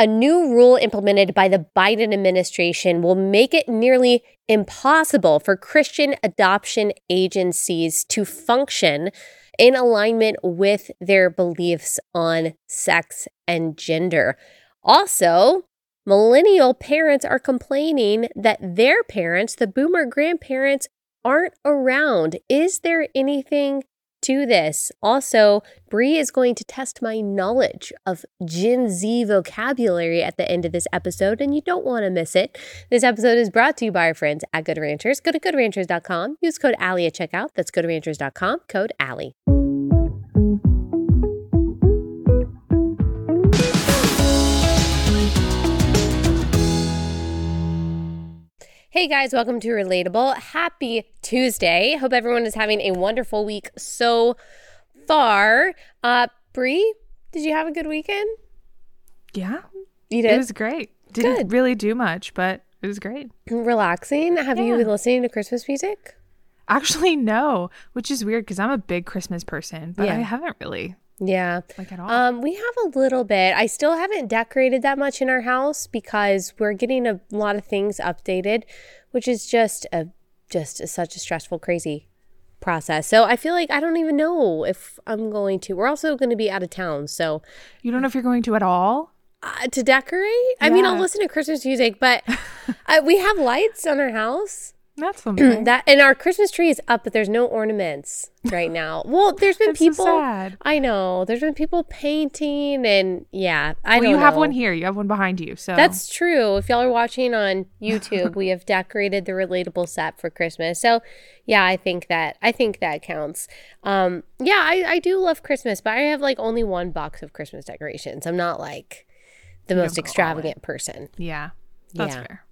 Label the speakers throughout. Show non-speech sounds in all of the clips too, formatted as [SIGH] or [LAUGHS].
Speaker 1: A new rule implemented by the Biden administration will make it nearly impossible for Christian adoption agencies to function in alignment with their beliefs on sex and gender. Also, millennial parents are complaining that their parents, the boomer grandparents, aren't around. Is there anything to this. Also, Brie is going to test my knowledge of Gen Z vocabulary at the end of this episode, and you don't want to miss it. This episode is brought to you by our friends at Good Ranchers. Go to goodranchers.com. Use code Allie at checkout. That's goodranchers.com. Code Allie. Hey guys, welcome to Relatable. Happy Tuesday. Hope everyone is having a wonderful week so far. Uh Brie, did you have a good weekend?
Speaker 2: Yeah.
Speaker 1: You did?
Speaker 2: It was great. Didn't
Speaker 1: Good.
Speaker 2: really do much, but it was great.
Speaker 1: Relaxing. Have you been listening to Christmas music?
Speaker 2: Actually, no, which is weird because I'm a big Christmas person, but
Speaker 1: Yeah.
Speaker 2: I haven't really
Speaker 1: Yeah.
Speaker 2: like at all.
Speaker 1: Um, we have a little bit. I still haven't decorated that much in our house because we're getting a lot of things updated, which is just a just a, such a stressful, crazy process. So I feel like I don't even know if I'm going to. We're also going to be out of town, so
Speaker 2: you don't know if you're going to at all?
Speaker 1: uh, to decorate. I mean, I'll listen to Christmas music, but [LAUGHS] uh, we have lights on our house.
Speaker 2: That's [CLEARS THROAT] something.
Speaker 1: That and our Christmas tree is up, but there's no ornaments right now. Well, there's been [LAUGHS]
Speaker 2: That's so
Speaker 1: people.
Speaker 2: sad.
Speaker 1: I know. There's been people painting, and yeah, I
Speaker 2: well,
Speaker 1: don't
Speaker 2: you have one here. You have one behind you. So
Speaker 1: That's true. If y'all are watching on [LAUGHS] YouTube, we have decorated the relatable set for Christmas. So, yeah, I think that I think that counts. Um, yeah, I, I do love Christmas, but I have like only one box of Christmas decorations. I'm not like the most
Speaker 2: all in.
Speaker 1: extravagant person.
Speaker 2: yeah, that's
Speaker 1: Yeah.
Speaker 2: fair.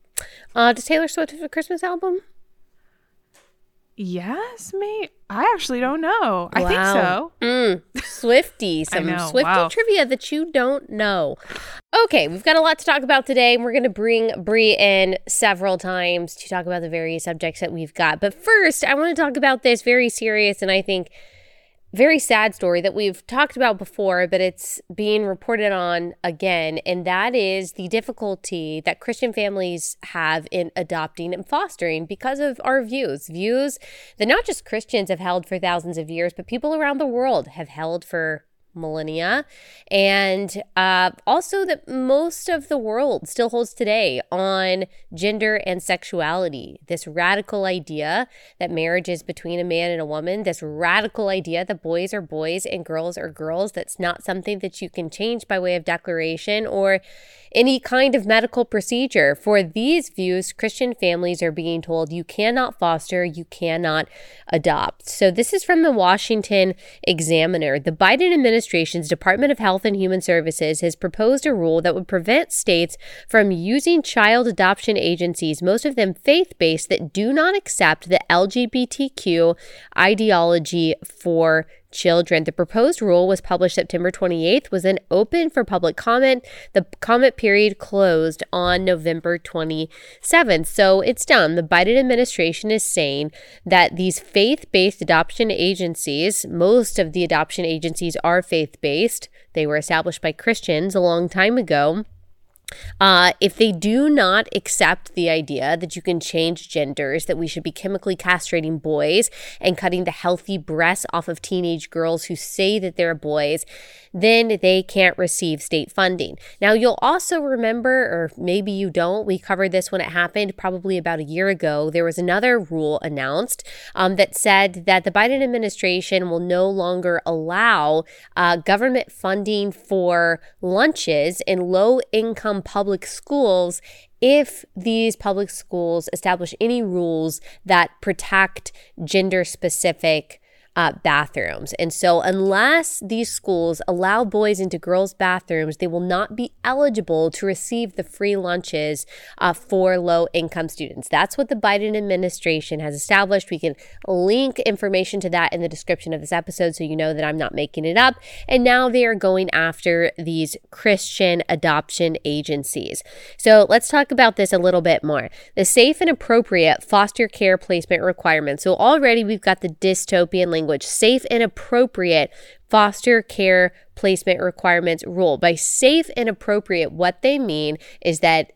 Speaker 1: Uh, does Taylor Swift have a Christmas album?
Speaker 2: Yes, mate. I actually don't know. I think so.
Speaker 1: Mm, Swifty, [LAUGHS] some Swifty
Speaker 2: wow.
Speaker 1: trivia that you don't know. Okay, we've got a lot to talk about today, and we're going to bring Brie in several times to talk about the various subjects that we've got. But first, I want to talk about this very serious and I think very sad story that we've talked about before, but it's being reported on again, and that is the difficulty that Christian families have in adopting and fostering because of our views. Views that not just Christians have held for thousands of years, but people around the world have held for millennia, and uh, also that most of the world still holds today on gender and sexuality. This radical idea that marriage is between a man and a woman, this radical idea that boys are boys and girls are girls, that's not something that you can change by way of declaration or any kind of medical procedure. For these views, Christian families are being told you cannot foster, you cannot adopt. So, this is from the Washington Examiner. The Biden administration's Department of Health and Human Services has proposed a rule that would prevent states from using child adoption agencies, most of them faith based, that do not accept the LGBTQ ideology for children. The proposed rule was published September 28th, was then open for public comment. The comment period closed on November 27th. So it's done. The Biden administration is saying that these faith based adoption agencies, most of the adoption agencies are faith based, they were established by Christians a long time ago. Uh, if they do not accept the idea that you can change genders, that we should be chemically castrating boys and cutting the healthy breasts off of teenage girls who say that they're boys, then they can't receive state funding. Now, you'll also remember, or maybe you don't, we covered this when it happened probably about a year ago. There was another rule announced um, that said that the Biden administration will no longer allow uh, government funding for lunches in low income public schools if these public schools establish any rules that protect gender specific uh, bathrooms. And so, unless these schools allow boys into girls' bathrooms, they will not be eligible to receive the free lunches uh, for low income students. That's what the Biden administration has established. We can link information to that in the description of this episode so you know that I'm not making it up. And now they are going after these Christian adoption agencies. So, let's talk about this a little bit more. The safe and appropriate foster care placement requirements. So, already we've got the dystopian language safe and appropriate foster care placement requirements rule. By safe and appropriate, what they mean is that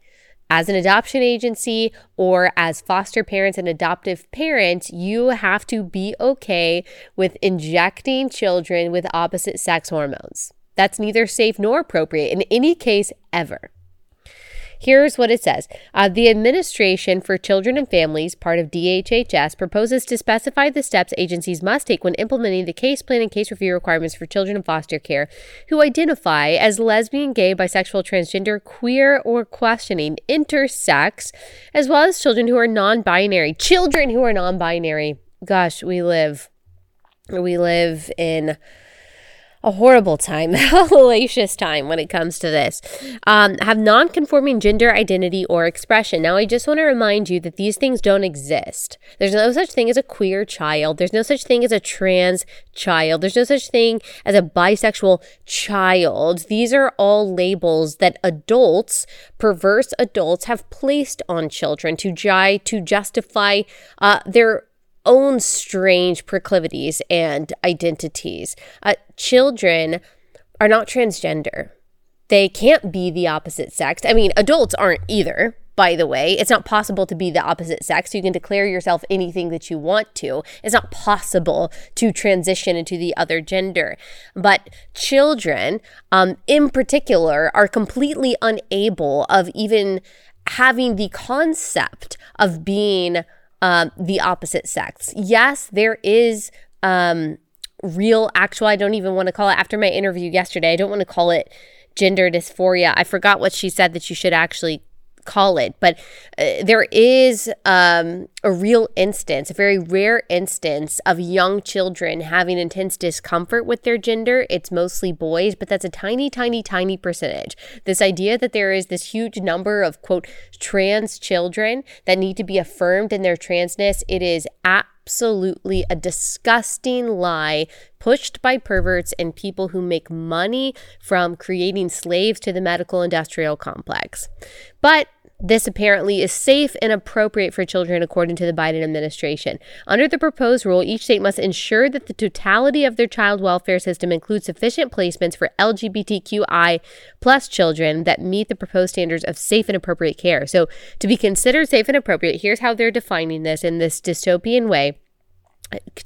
Speaker 1: as an adoption agency or as foster parents and adoptive parents, you have to be okay with injecting children with opposite sex hormones. That's neither safe nor appropriate in any case ever. Here's what it says uh, The Administration for Children and Families, part of DHHS, proposes to specify the steps agencies must take when implementing the case plan and case review requirements for children in foster care who identify as lesbian, gay, bisexual, transgender, queer, or questioning intersex, as well as children who are non binary. Children who are non binary. Gosh, we live. We live in a horrible time, [LAUGHS] a hellacious time when it comes to this. Um, have non conforming gender identity or expression. Now, I just want to remind you that these things don't exist. There's no such thing as a queer child, there's no such thing as a trans child, there's no such thing as a bisexual child. These are all labels that adults, perverse adults, have placed on children to, try to justify uh, their own strange proclivities and identities. Uh, children are not transgender. They can't be the opposite sex. I mean, adults aren't either, by the way. It's not possible to be the opposite sex. You can declare yourself anything that you want to. It's not possible to transition into the other gender. But children, um, in particular, are completely unable of even having the concept of being um, the opposite sex. Yes, there is um, real, actual, I don't even want to call it, after my interview yesterday, I don't want to call it gender dysphoria. I forgot what she said that you should actually call it, but uh, there is um, a real instance, a very rare instance of young children having intense discomfort with their gender. It's mostly boys, but that's a tiny, tiny, tiny percentage. This idea that there is this huge number of quote trans children that need to be affirmed in their transness, it is absolutely a disgusting lie pushed by perverts and people who make money from creating slaves to the medical industrial complex. But this apparently is safe and appropriate for children, according to the Biden administration. Under the proposed rule, each state must ensure that the totality of their child welfare system includes sufficient placements for LGBTQI plus children that meet the proposed standards of safe and appropriate care. So, to be considered safe and appropriate, here's how they're defining this in this dystopian way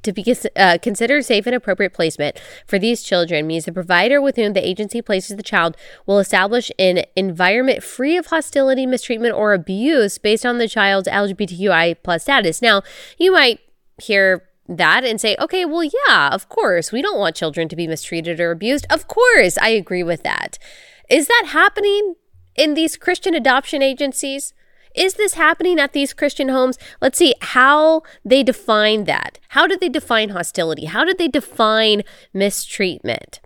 Speaker 1: to be uh, considered safe and appropriate placement for these children means the provider with whom the agency places the child will establish an environment free of hostility, mistreatment, or abuse based on the child's LGBTQI plus status. Now, you might hear that and say, okay, well, yeah, of course, we don't want children to be mistreated or abused. Of course, I agree with that. Is that happening in these Christian adoption agencies? Is this happening at these Christian homes? Let's see how they define that. How did they define hostility? How did they define mistreatment?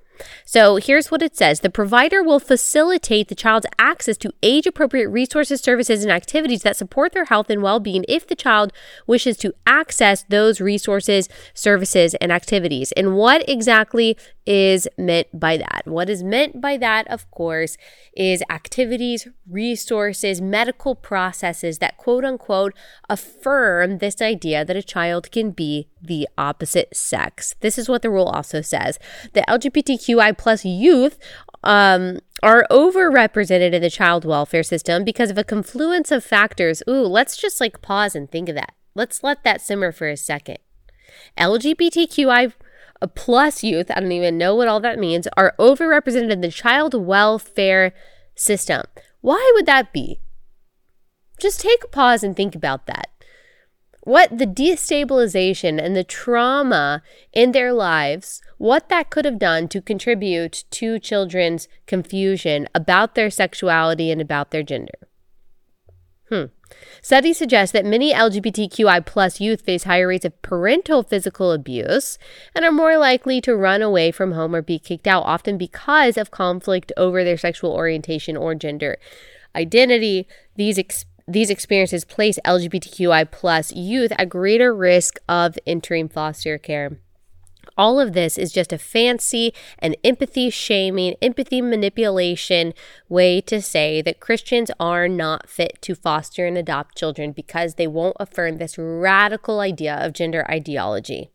Speaker 1: So here's what it says The provider will facilitate the child's access to age appropriate resources, services, and activities that support their health and well being if the child wishes to access those resources, services, and activities. And what exactly is meant by that? What is meant by that, of course, is activities, resources, medical processes that quote unquote affirm this idea that a child can be the opposite sex. This is what the rule also says. The LGBTQI plus youth um, are overrepresented in the child welfare system because of a confluence of factors. Ooh, let's just like pause and think of that. Let's let that simmer for a second. LGBTQI plus youth, I don't even know what all that means, are overrepresented in the child welfare system. Why would that be? Just take a pause and think about that what the destabilization and the trauma in their lives, what that could have done to contribute to children's confusion about their sexuality and about their gender. Hmm. Studies suggest that many LGBTQI plus youth face higher rates of parental physical abuse and are more likely to run away from home or be kicked out, often because of conflict over their sexual orientation or gender identity. These ex- these experiences place LGBTQI plus youth at greater risk of entering foster care. All of this is just a fancy and empathy shaming, empathy manipulation way to say that Christians are not fit to foster and adopt children because they won't affirm this radical idea of gender ideology.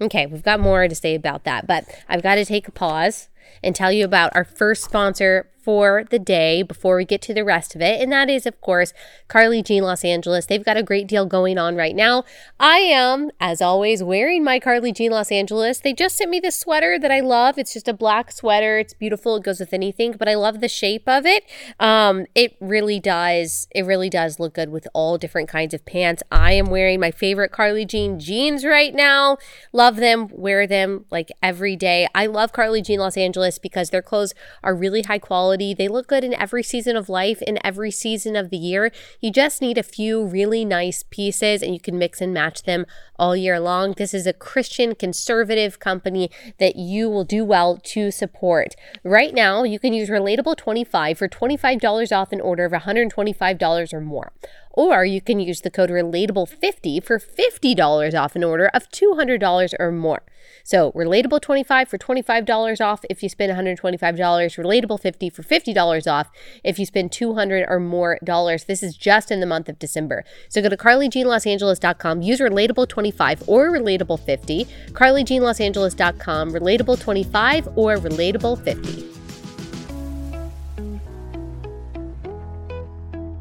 Speaker 1: Okay, we've got more to say about that, but I've got to take a pause and tell you about our first sponsor for the day before we get to the rest of it. And that is, of course, Carly Jean Los Angeles. They've got a great deal going on right now. I am, as always, wearing my Carly Jean Los Angeles. They just sent me this sweater that I love. It's just a black sweater. It's beautiful. It goes with anything, but I love the shape of it. Um, it really does. It really does look good with all different kinds of pants. I am wearing my favorite Carly Jean jeans right now. Love them. Wear them like every day. I love Carly Jean Los Angeles because their clothes are really high quality They look good in every season of life, in every season of the year. You just need a few really nice pieces and you can mix and match them all year long. This is a Christian conservative company that you will do well to support. Right now, you can use Relatable 25 for $25 off an order of $125 or more. Or you can use the code relatable50 for $50 off an order of $200 or more. So, relatable25 for $25 off if you spend $125, relatable50 for $50 off if you spend 200 or more dollars. This is just in the month of December. So, go to carlyjeanlosangeles.com, use relatable25 or relatable50, carlyjeanlosangeles.com, relatable25 or relatable50.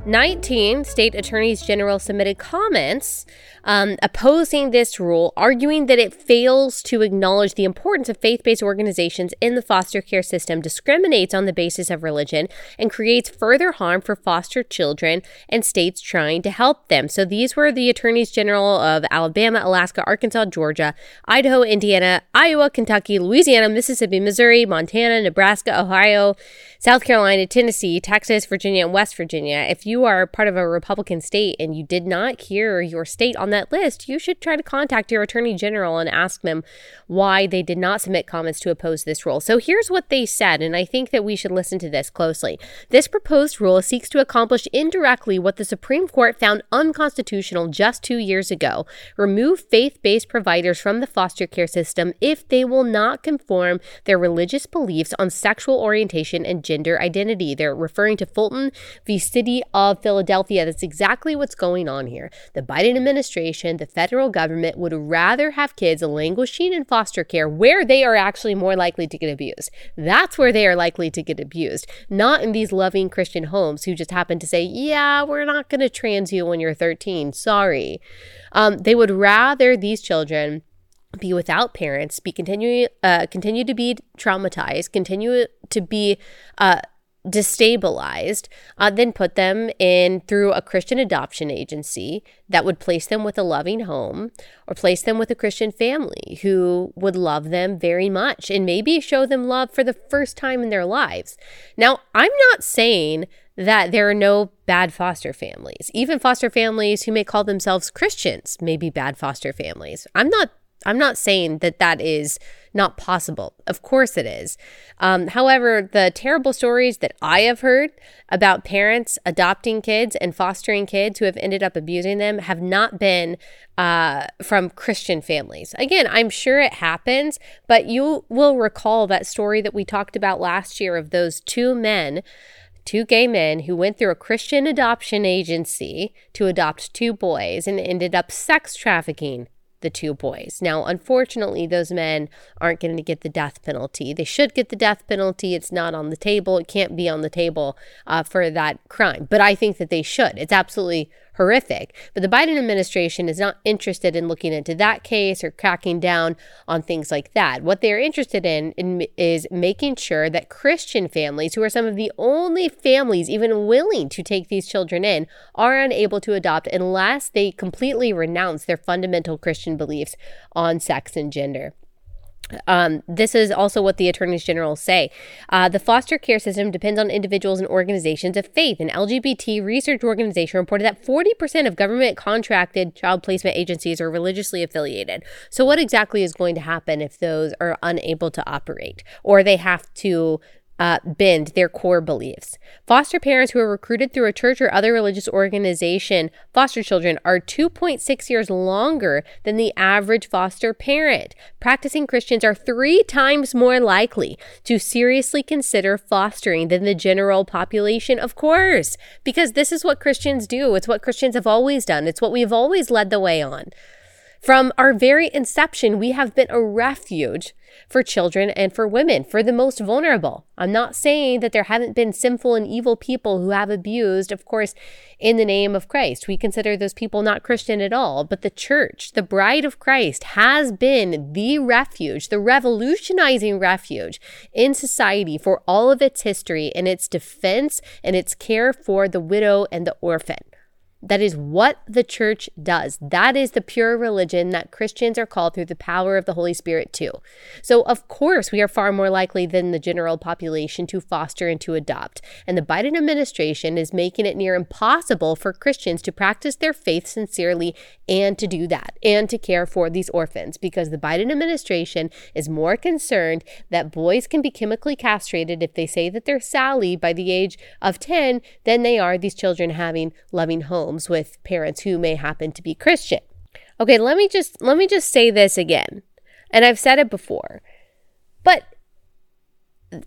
Speaker 1: 19 state attorneys general submitted comments um, opposing this rule, arguing that it fails to acknowledge the importance of faith based organizations in the foster care system, discriminates on the basis of religion, and creates further harm for foster children and states trying to help them. So these were the attorneys general of Alabama, Alaska, Arkansas, Georgia, Idaho, Indiana, Iowa, Kentucky, Louisiana, Mississippi, Missouri, Montana, Nebraska, Ohio, South Carolina, Tennessee, Texas, Virginia, and West Virginia. If you are part of a Republican state and you did not hear your state on that list, you should try to contact your attorney general and ask them why they did not submit comments to oppose this rule. So here's what they said, and I think that we should listen to this closely. This proposed rule seeks to accomplish indirectly what the Supreme Court found unconstitutional just two years ago remove faith based providers from the foster care system if they will not conform their religious beliefs on sexual orientation and gender identity. They're referring to Fulton v. City of Philadelphia. That's exactly what's going on here. The Biden administration the federal government would rather have kids languishing in foster care where they are actually more likely to get abused. That's where they are likely to get abused, not in these loving Christian homes who just happen to say, yeah, we're not going to trans you when you're 13. Sorry. Um, they would rather these children be without parents, be continue uh, continue to be traumatized, continue to be uh, destabilized, uh, then put them in through a Christian adoption agency that would place them with a loving home or place them with a Christian family who would love them very much and maybe show them love for the first time in their lives. Now, I'm not saying that there are no bad foster families. Even foster families who may call themselves Christians may be bad foster families. I'm not I'm not saying that that is not possible. Of course it is. Um, however, the terrible stories that I have heard about parents adopting kids and fostering kids who have ended up abusing them have not been uh, from Christian families. Again, I'm sure it happens, but you will recall that story that we talked about last year of those two men two gay men who went through a Christian adoption agency to adopt two boys and ended up sex trafficking the two boys. Now, unfortunately, those men aren't going to get the death penalty. They should get the death penalty. It's not on the table. It can't be on the table uh, for that crime. But I think that they should. It's absolutely horrific. But the Biden administration is not interested in looking into that case or cracking down on things like that. What they're interested in, in is making sure that Christian families, who are some of the only families even willing to take these children in, are unable to adopt unless they completely renounce their fundamental Christian beliefs on sex and gender. Um, this is also what the attorneys general say. Uh, the foster care system depends on individuals and organizations of faith. An LGBT research organization reported that 40% of government contracted child placement agencies are religiously affiliated. So, what exactly is going to happen if those are unable to operate or they have to uh, bend their core beliefs. Foster parents who are recruited through a church or other religious organization, foster children, are 2.6 years longer than the average foster parent. Practicing Christians are three times more likely to seriously consider fostering than the general population, of course, because this is what Christians do. It's what Christians have always done, it's what we've always led the way on. From our very inception, we have been a refuge for children and for women, for the most vulnerable. I'm not saying that there haven't been sinful and evil people who have abused, of course, in the name of Christ. We consider those people not Christian at all, but the church, the bride of Christ, has been the refuge, the revolutionizing refuge in society for all of its history and its defense and its care for the widow and the orphan. That is what the church does. That is the pure religion that Christians are called through the power of the Holy Spirit to. So, of course, we are far more likely than the general population to foster and to adopt. And the Biden administration is making it near impossible for Christians to practice their faith sincerely and to do that and to care for these orphans because the Biden administration is more concerned that boys can be chemically castrated if they say that they're Sally by the age of 10 than they are these children having loving homes homes with parents who may happen to be Christian. Okay, let me just let me just say this again. And I've said it before. But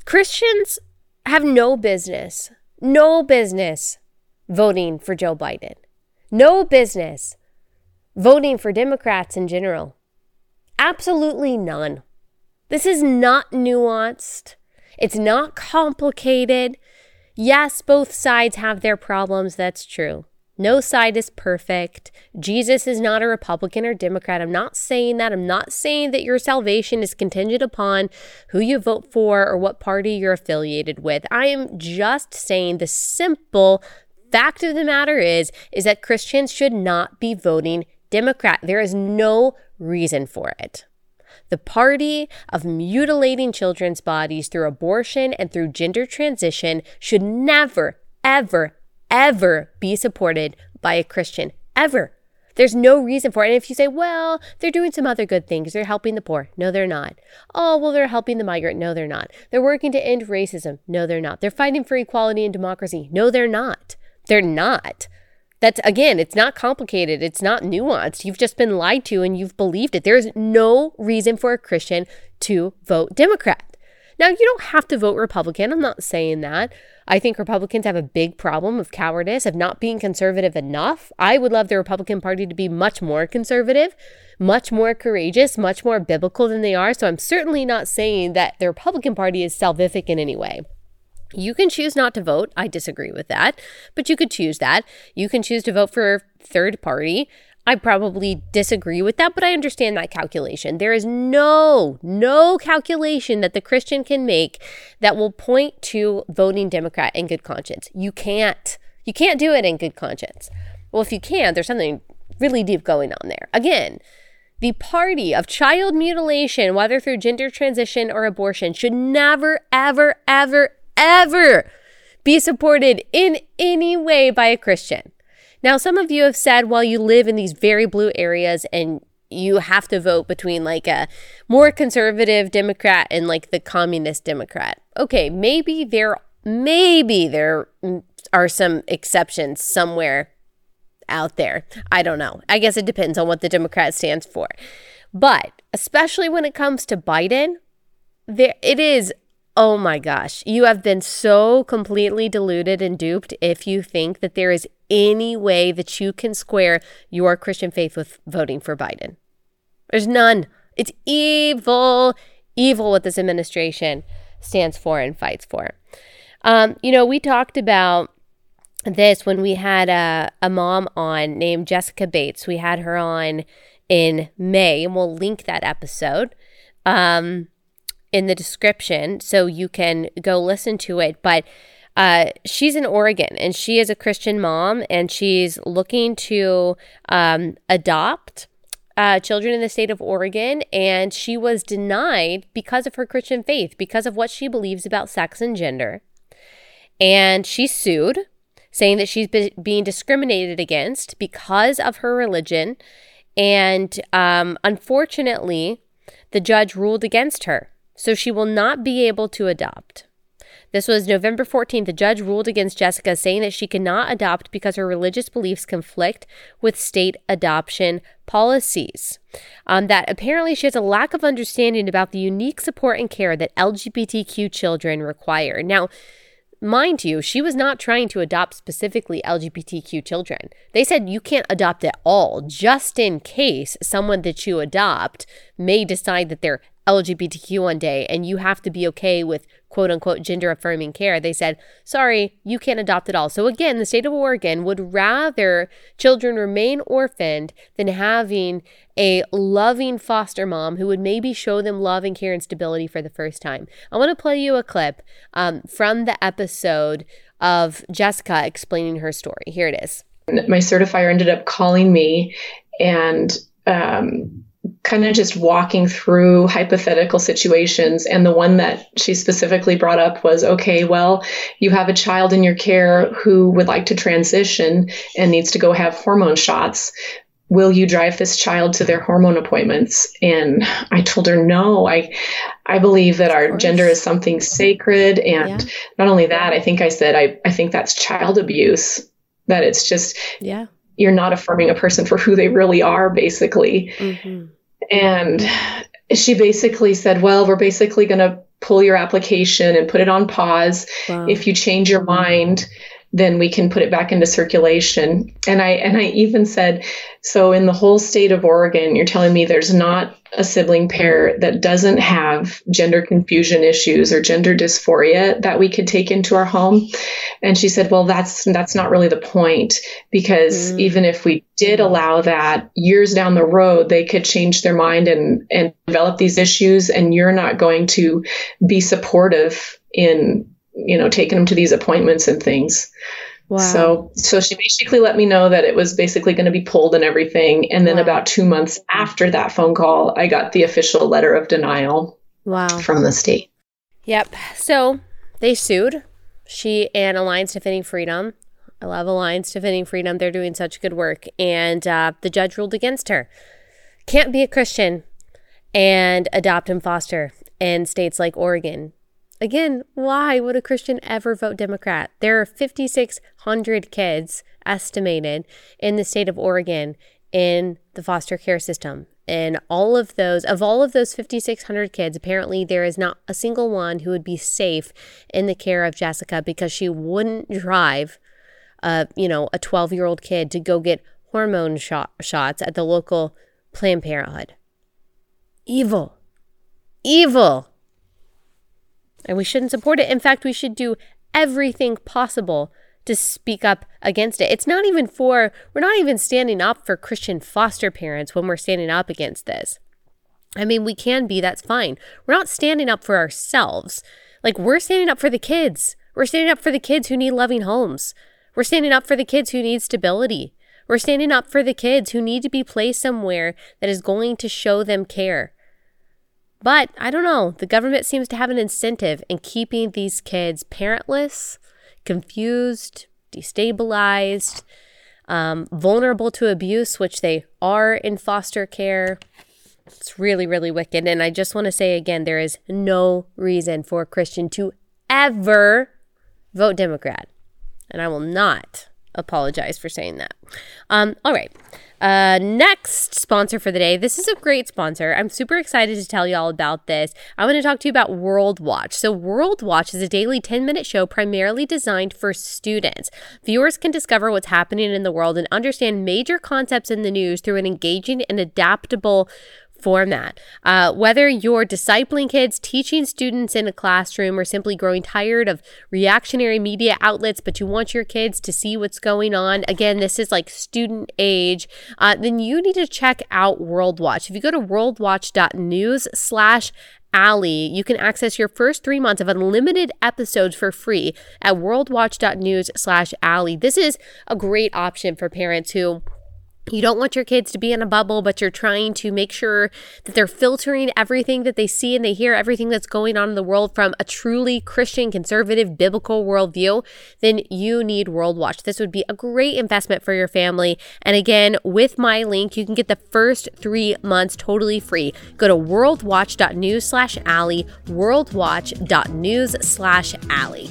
Speaker 1: Christians have no business, no business voting for Joe Biden. No business voting for Democrats in general. Absolutely none. This is not nuanced. It's not complicated. Yes, both sides have their problems. That's true. No side is perfect. Jesus is not a Republican or Democrat. I'm not saying that. I'm not saying that your salvation is contingent upon who you vote for or what party you're affiliated with. I am just saying the simple fact of the matter is is that Christians should not be voting Democrat. There is no reason for it. The party of mutilating children's bodies through abortion and through gender transition should never, ever, ever be supported by a Christian, ever. There's no reason for it. And if you say, well, they're doing some other good things, they're helping the poor. No, they're not. Oh, well, they're helping the migrant. No, they're not. They're working to end racism. No, they're not. They're fighting for equality and democracy. No, they're not. They're not. That's again, it's not complicated. It's not nuanced. You've just been lied to and you've believed it. There's no reason for a Christian to vote Democrat. Now, you don't have to vote Republican. I'm not saying that. I think Republicans have a big problem of cowardice, of not being conservative enough. I would love the Republican Party to be much more conservative, much more courageous, much more biblical than they are. So I'm certainly not saying that the Republican Party is salvific in any way. You can choose not to vote. I disagree with that, but you could choose that. You can choose to vote for third party. I probably disagree with that, but I understand that calculation. There is no, no calculation that the Christian can make that will point to voting Democrat in good conscience. You can't. You can't do it in good conscience. Well, if you can, there's something really deep going on there. Again, the party of child mutilation, whether through gender transition or abortion, should never, ever, ever, ever be supported in any way by a Christian. Now, some of you have said, well, you live in these very blue areas and you have to vote between like a more conservative Democrat and like the communist Democrat. Okay, maybe there maybe there are some exceptions somewhere out there. I don't know. I guess it depends on what the Democrat stands for. But especially when it comes to Biden, there it is Oh my gosh, you have been so completely deluded and duped if you think that there is any way that you can square your Christian faith with voting for Biden. There's none. It's evil, evil what this administration stands for and fights for. Um, you know, we talked about this when we had a, a mom on named Jessica Bates. We had her on in May, and we'll link that episode. Um, in the description so you can go listen to it. But uh, she's in Oregon and she is a Christian mom and she's looking to um, adopt. Uh, children in the state of Oregon, and she was denied because of her Christian faith, because of what she believes about sex and gender. And she sued, saying that she's be- being discriminated against because of her religion. And um, unfortunately, the judge ruled against her so she will not be able to adopt. This was November 14th. The judge ruled against Jessica, saying that she cannot adopt because her religious beliefs conflict with state adoption policies. Um, that apparently she has a lack of understanding about the unique support and care that LGBTQ children require. Now, mind you, she was not trying to adopt specifically LGBTQ children. They said you can't adopt at all, just in case someone that you adopt may decide that they're LGBTQ one day and you have to be okay with quote unquote gender affirming care. They said, sorry, you can't adopt at all. So again, the state of Oregon would rather children remain orphaned than having a loving foster mom who would maybe show them love and care and stability for the first time. I want to play you a clip um, from the episode of Jessica explaining her story. Here it is.
Speaker 3: My certifier ended up calling me and um, kind of just walking through hypothetical situations. And the one that she specifically brought up was okay, well, you have a child in your care who would like to transition and needs to go have hormone shots. Will you drive this child to their hormone appointments? And I told her, no, I, I believe that our gender is something sacred. And yeah. not only that, I think I said, I, I think that's child abuse, that it's just,
Speaker 1: yeah
Speaker 3: you're not affirming a person for who they really are, basically. Mm-hmm. And she basically said, Well, we're basically going to pull your application and put it on pause. Wow. If you change your mind, then we can put it back into circulation. And I and I even said, so in the whole state of Oregon, you're telling me there's not a sibling pair that doesn't have gender confusion issues or gender dysphoria that we could take into our home. And she said, well, that's that's not really the point because mm. even if we did allow that years down the road, they could change their mind and and develop these issues and you're not going to be supportive in you know, taking them to these appointments and things. Wow. So, so she basically let me know that it was basically going to be pulled and everything. And then wow. about two months after that phone call, I got the official letter of denial.
Speaker 1: Wow.
Speaker 3: From the state.
Speaker 1: Yep. So they sued. She and Alliance Defending Freedom. I love Alliance Defending Freedom. They're doing such good work. And uh, the judge ruled against her. Can't be a Christian and adopt and foster in states like Oregon, Again, why would a Christian ever vote Democrat? There are 5,600 kids estimated in the state of Oregon in the foster care system. And all of those, of all of those 5,600 kids, apparently there is not a single one who would be safe in the care of Jessica because she wouldn't drive, a, you know, a 12 year old kid to go get hormone shot, shots at the local Planned Parenthood. Evil. Evil and we shouldn't support it. In fact, we should do everything possible to speak up against it. It's not even for, we're not even standing up for Christian foster parents when we're standing up against this. I mean, we can be, that's fine. We're not standing up for ourselves. Like, we're standing up for the kids. We're standing up for the kids who need loving homes. We're standing up for the kids who need stability. We're standing up for the kids who need to be placed somewhere that is going to show them care. But I don't know, the government seems to have an incentive in keeping these kids parentless, confused, destabilized, um, vulnerable to abuse, which they are in foster care. It's really, really wicked. And I just want to say again there is no reason for a Christian to ever vote Democrat. And I will not apologize for saying that. Um, all right. Uh, next sponsor for the day. This is a great sponsor. I'm super excited to tell you all about this. I want to talk to you about World Watch. So, World Watch is a daily 10 minute show primarily designed for students. Viewers can discover what's happening in the world and understand major concepts in the news through an engaging and adaptable format. Uh, whether you're discipling kids, teaching students in a classroom, or simply growing tired of reactionary media outlets, but you want your kids to see what's going on, again, this is like student age, uh, then you need to check out World Watch. If you go to worldwatch.news slash Allie, you can access your first three months of unlimited episodes for free at worldwatch.news slash Allie. This is a great option for parents who you don't want your kids to be in a bubble, but you're trying to make sure that they're filtering everything that they see and they hear everything that's going on in the world from a truly Christian, conservative, biblical worldview, then you need World Watch. This would be a great investment for your family. And again, with my link, you can get the first three months totally free. Go to worldwatch.news slash Allie, worldwatch.news slash Allie.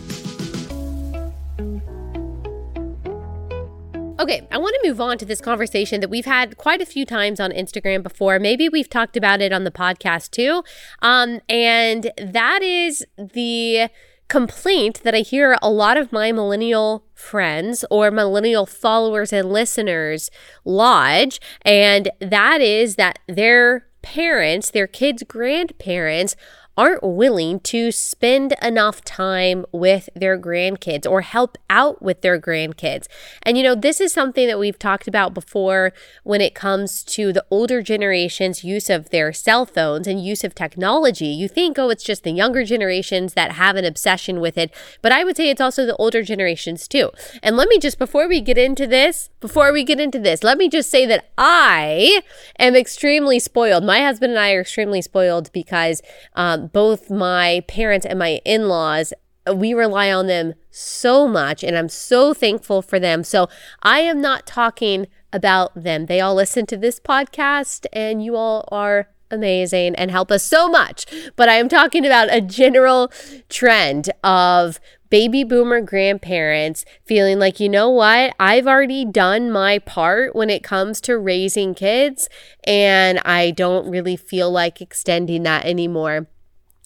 Speaker 1: Okay, I want to move on to this conversation that we've had quite a few times on Instagram before. Maybe we've talked about it on the podcast too. Um, and that is the complaint that I hear a lot of my millennial friends or millennial followers and listeners lodge, and that is that their parents, their kids' grandparents, aren't willing to spend enough time with their grandkids or help out with their grandkids. And you know, this is something that we've talked about before when it comes to the older generation's use of their cell phones and use of technology. You think, oh, it's just the younger generations that have an obsession with it, but I would say it's also the older generations too. And let me just, before we get into this, before we get into this, let me just say that I am extremely spoiled. My husband and I are extremely spoiled because um, both my parents and my in laws, uh, we rely on them so much, and I'm so thankful for them. So I am not talking about them. They all listen to this podcast, and you all are amazing and help us so much. But I am talking about a general trend of baby boomer grandparents feeling like, you know what, I've already done my part when it comes to raising kids, and I don't really feel like extending that anymore.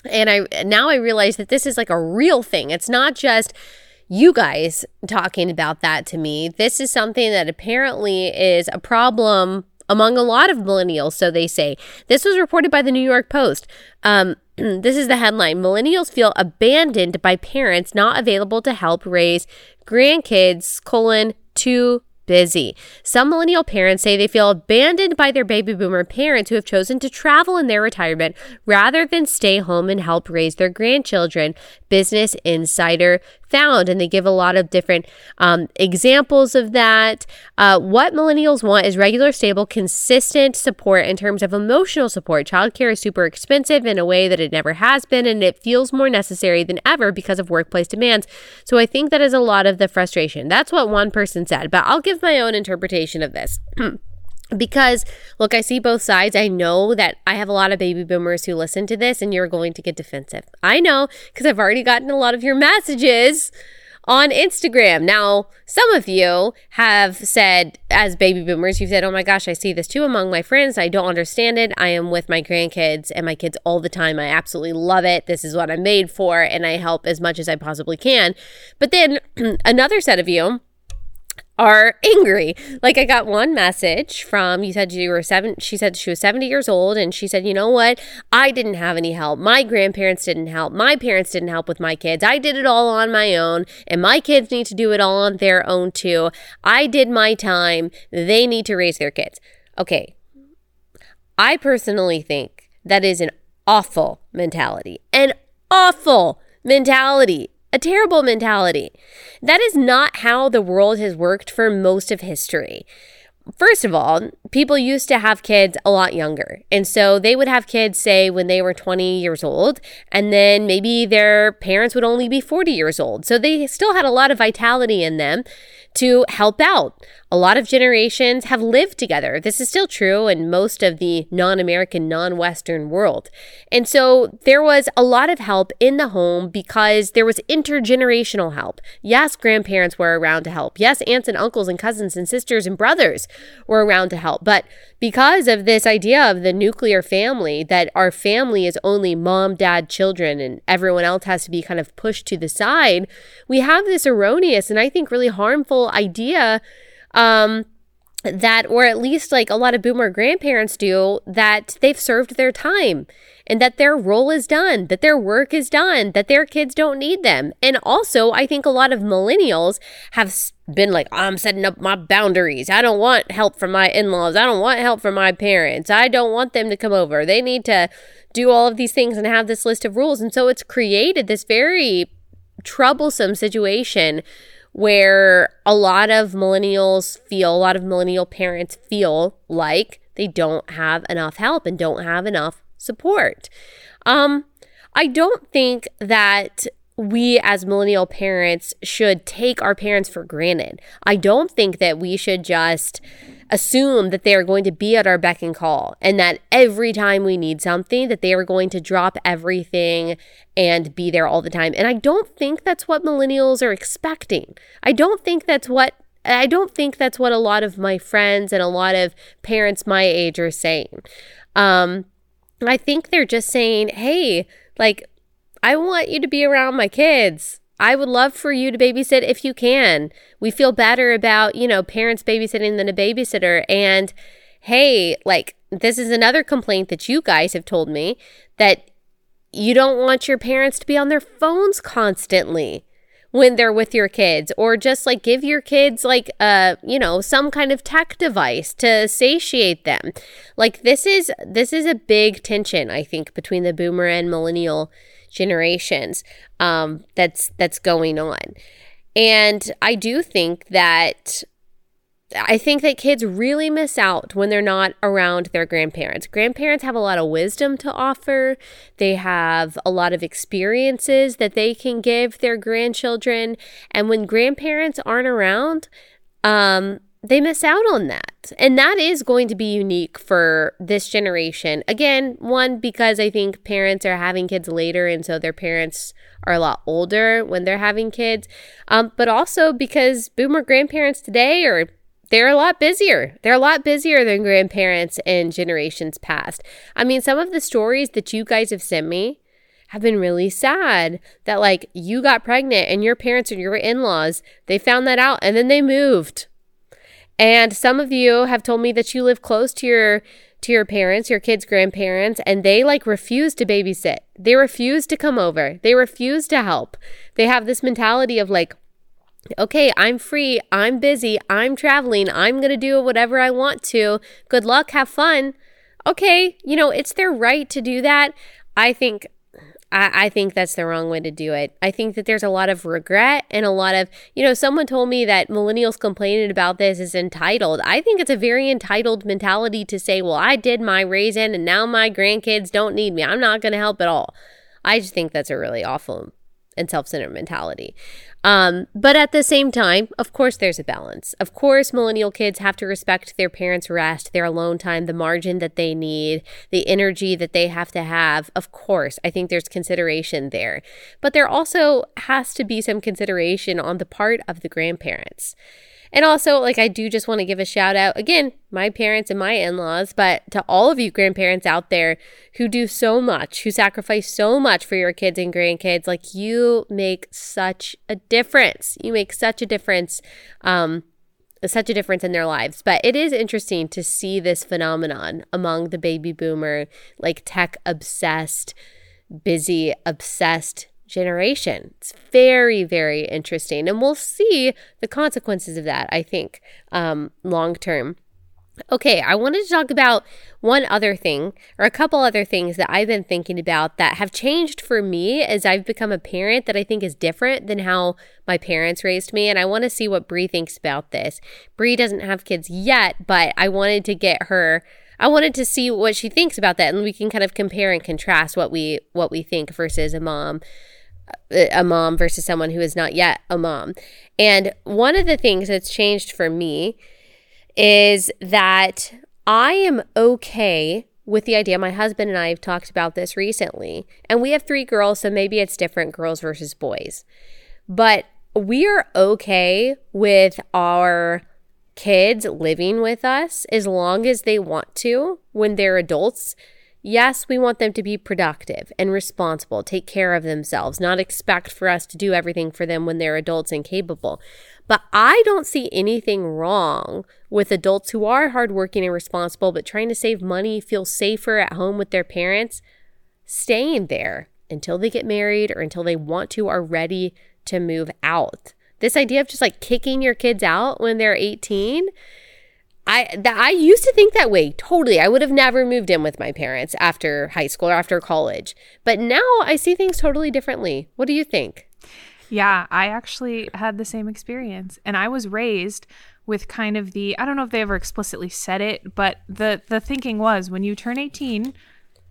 Speaker 1: And I now I realize that this is like a real thing. It's not just you guys talking about that to me. This is something that apparently is a problem among a lot of millennials, so they say. This was reported by the New York Post. Um, [CLEARS THROAT] this is the headline Millennials feel abandoned by parents not available to help raise grandkids, colon, too busy. Some millennial parents say they feel abandoned by their baby boomer parents who have chosen to travel in their retirement rather than stay home and help raise their grandchildren. Business Insider found. And they give a lot of different um, examples of that. Uh, what millennials want is regular, stable, consistent support in terms of emotional support. Childcare is super expensive in a way that it never has been, and it feels more necessary than ever because of workplace demands. So I think that is a lot of the frustration. That's what one person said, but I'll give my own interpretation of this. [CLEARS THROAT] because look i see both sides. I know that i have a lot of baby boomers who listen to this and you're going to get defensive. I know because i've already gotten a lot of your messages on instagram. Now some of you have said as baby boomers you've said oh my gosh i see this too among my friends. I don't understand it. I am with my grandkids and my kids all the time. I absolutely love it. This is what i'm made for and i help as much as i possibly can. But then [CLEARS THROAT] another set of you are angry. Like I got one message from you said you were seven she said she was 70 years old and she said, "You know what? I didn't have any help. My grandparents didn't help. My parents didn't help with my kids. I did it all on my own and my kids need to do it all on their own too. I did my time. They need to raise their kids." Okay. I personally think that is an awful mentality. An awful mentality a terrible mentality. That is not how the world has worked for most of history. First of all, people used to have kids a lot younger. And so they would have kids, say, when they were 20 years old, and then maybe their parents would only be 40 years old. So they still had a lot of vitality in them to help out. A lot of generations have lived together. This is still true in most of the non American, non Western world. And so there was a lot of help in the home because there was intergenerational help. Yes, grandparents were around to help. Yes, aunts and uncles and cousins and sisters and brothers were around to help. But because of this idea of the nuclear family, that our family is only mom, dad, children, and everyone else has to be kind of pushed to the side, we have this erroneous and I think really harmful idea um, that, or at least like a lot of boomer grandparents do, that they've served their time and that their role is done, that their work is done, that their kids don't need them. And also, I think a lot of millennials have been like, I'm setting up my boundaries. I don't want help from my in laws. I don't want help from my parents. I don't want them to come over. They need to do all of these things and have this list of rules. And so it's created this very troublesome situation where a lot of millennials feel, a lot of millennial parents feel like they don't have enough help and don't have enough support. Um, I don't think that we as millennial parents should take our parents for granted. I don't think that we should just assume that they are going to be at our beck and call and that every time we need something that they are going to drop everything and be there all the time. And I don't think that's what millennials are expecting. I don't think that's what I don't think that's what a lot of my friends and a lot of parents my age are saying. Um, I think they're just saying, "Hey, like I want you to be around my kids. I would love for you to babysit if you can. We feel better about, you know, parents babysitting than a babysitter. And hey, like, this is another complaint that you guys have told me that you don't want your parents to be on their phones constantly when they're with your kids or just like give your kids like uh you know some kind of tech device to satiate them like this is this is a big tension i think between the boomer and millennial generations um that's that's going on and i do think that I think that kids really miss out when they're not around their grandparents. Grandparents have a lot of wisdom to offer. They have a lot of experiences that they can give their grandchildren. And when grandparents aren't around, um, they miss out on that. And that is going to be unique for this generation. Again, one, because I think parents are having kids later, and so their parents are a lot older when they're having kids. Um, but also because boomer grandparents today are they're a lot busier. They're a lot busier than grandparents in generations past. I mean, some of the stories that you guys have sent me have been really sad that like you got pregnant and your parents or your in-laws, they found that out and then they moved. And some of you have told me that you live close to your to your parents, your kids' grandparents, and they like refuse to babysit. They refuse to come over. They refuse to help. They have this mentality of like, okay, I'm free, I'm busy, I'm traveling, I'm going to do whatever I want to. Good luck, have fun. Okay, you know, it's their right to do that. I think I, I think that's the wrong way to do it. I think that there's a lot of regret and a lot of, you know, someone told me that millennials complaining about this is entitled. I think it's a very entitled mentality to say, well, I did my raising and now my grandkids don't need me. I'm not going to help at all. I just think that's a really awful and self centered mentality. Um, but at the same time, of course, there's a balance. Of course, millennial kids have to respect their parents' rest, their alone time, the margin that they need, the energy that they have to have. Of course, I think there's consideration there. But there also has to be some consideration on the part of the grandparents. And also, like, I do just want to give a shout out again, my parents and my in laws, but to all of you grandparents out there who do so much, who sacrifice so much for your kids and grandkids. Like, you make such a difference. You make such a difference. Um, such a difference in their lives. But it is interesting to see this phenomenon among the baby boomer, like tech obsessed, busy, obsessed generation. It's very, very interesting. And we'll see the consequences of that, I think, um, long term. Okay, I wanted to talk about one other thing, or a couple other things that I've been thinking about that have changed for me as I've become a parent that I think is different than how my parents raised me. And I want to see what Bree thinks about this. Bree doesn't have kids yet, but I wanted to get her I wanted to see what she thinks about that and we can kind of compare and contrast what we what we think versus a mom a mom versus someone who is not yet a mom. And one of the things that's changed for me is that I am okay with the idea. My husband and I have talked about this recently, and we have three girls, so maybe it's different girls versus boys. But we are okay with our kids living with us as long as they want to when they're adults Yes, we want them to be productive and responsible, take care of themselves, not expect for us to do everything for them when they're adults and capable. But I don't see anything wrong with adults who are hardworking and responsible, but trying to save money, feel safer at home with their parents, staying there until they get married or until they want to, are ready to move out. This idea of just like kicking your kids out when they're 18 I that I used to think that way totally. I would have never moved in with my parents after high school or after college. But now I see things totally differently. What do you think?
Speaker 2: Yeah, I actually had the same experience. And I was raised with kind of the I don't know if they ever explicitly said it, but the the thinking was when you turn 18,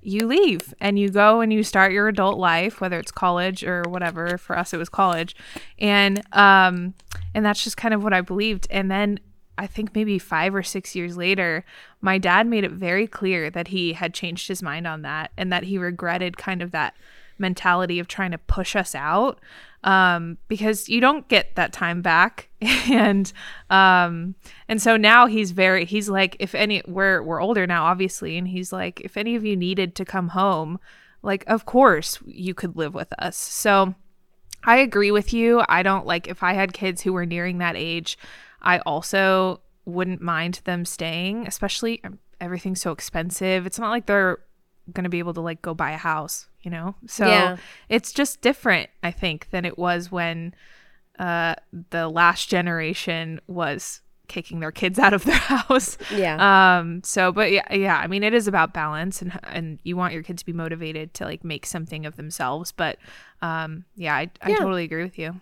Speaker 2: you leave and you go and you start your adult life, whether it's college or whatever. For us it was college. And um and that's just kind of what I believed. And then I think maybe five or six years later, my dad made it very clear that he had changed his mind on that and that he regretted kind of that mentality of trying to push us out um, because you don't get that time back [LAUGHS] and um, and so now he's very he's like if any we're we're older now obviously and he's like if any of you needed to come home like of course you could live with us. So I agree with you. I don't like if I had kids who were nearing that age, I also wouldn't mind them staying, especially um, everything's so expensive. It's not like they're going to be able to like go buy a house, you know? So
Speaker 1: Yeah.
Speaker 2: it's just different, I think, than it was when uh, the last generation was kicking their kids out of their [LAUGHS] house.
Speaker 1: Yeah.
Speaker 2: Um. So, but yeah, yeah. I mean, it is about balance, and and you want your kids to be motivated to like make something of themselves. But, um, yeah, I, I
Speaker 1: Yeah.
Speaker 2: totally agree with you.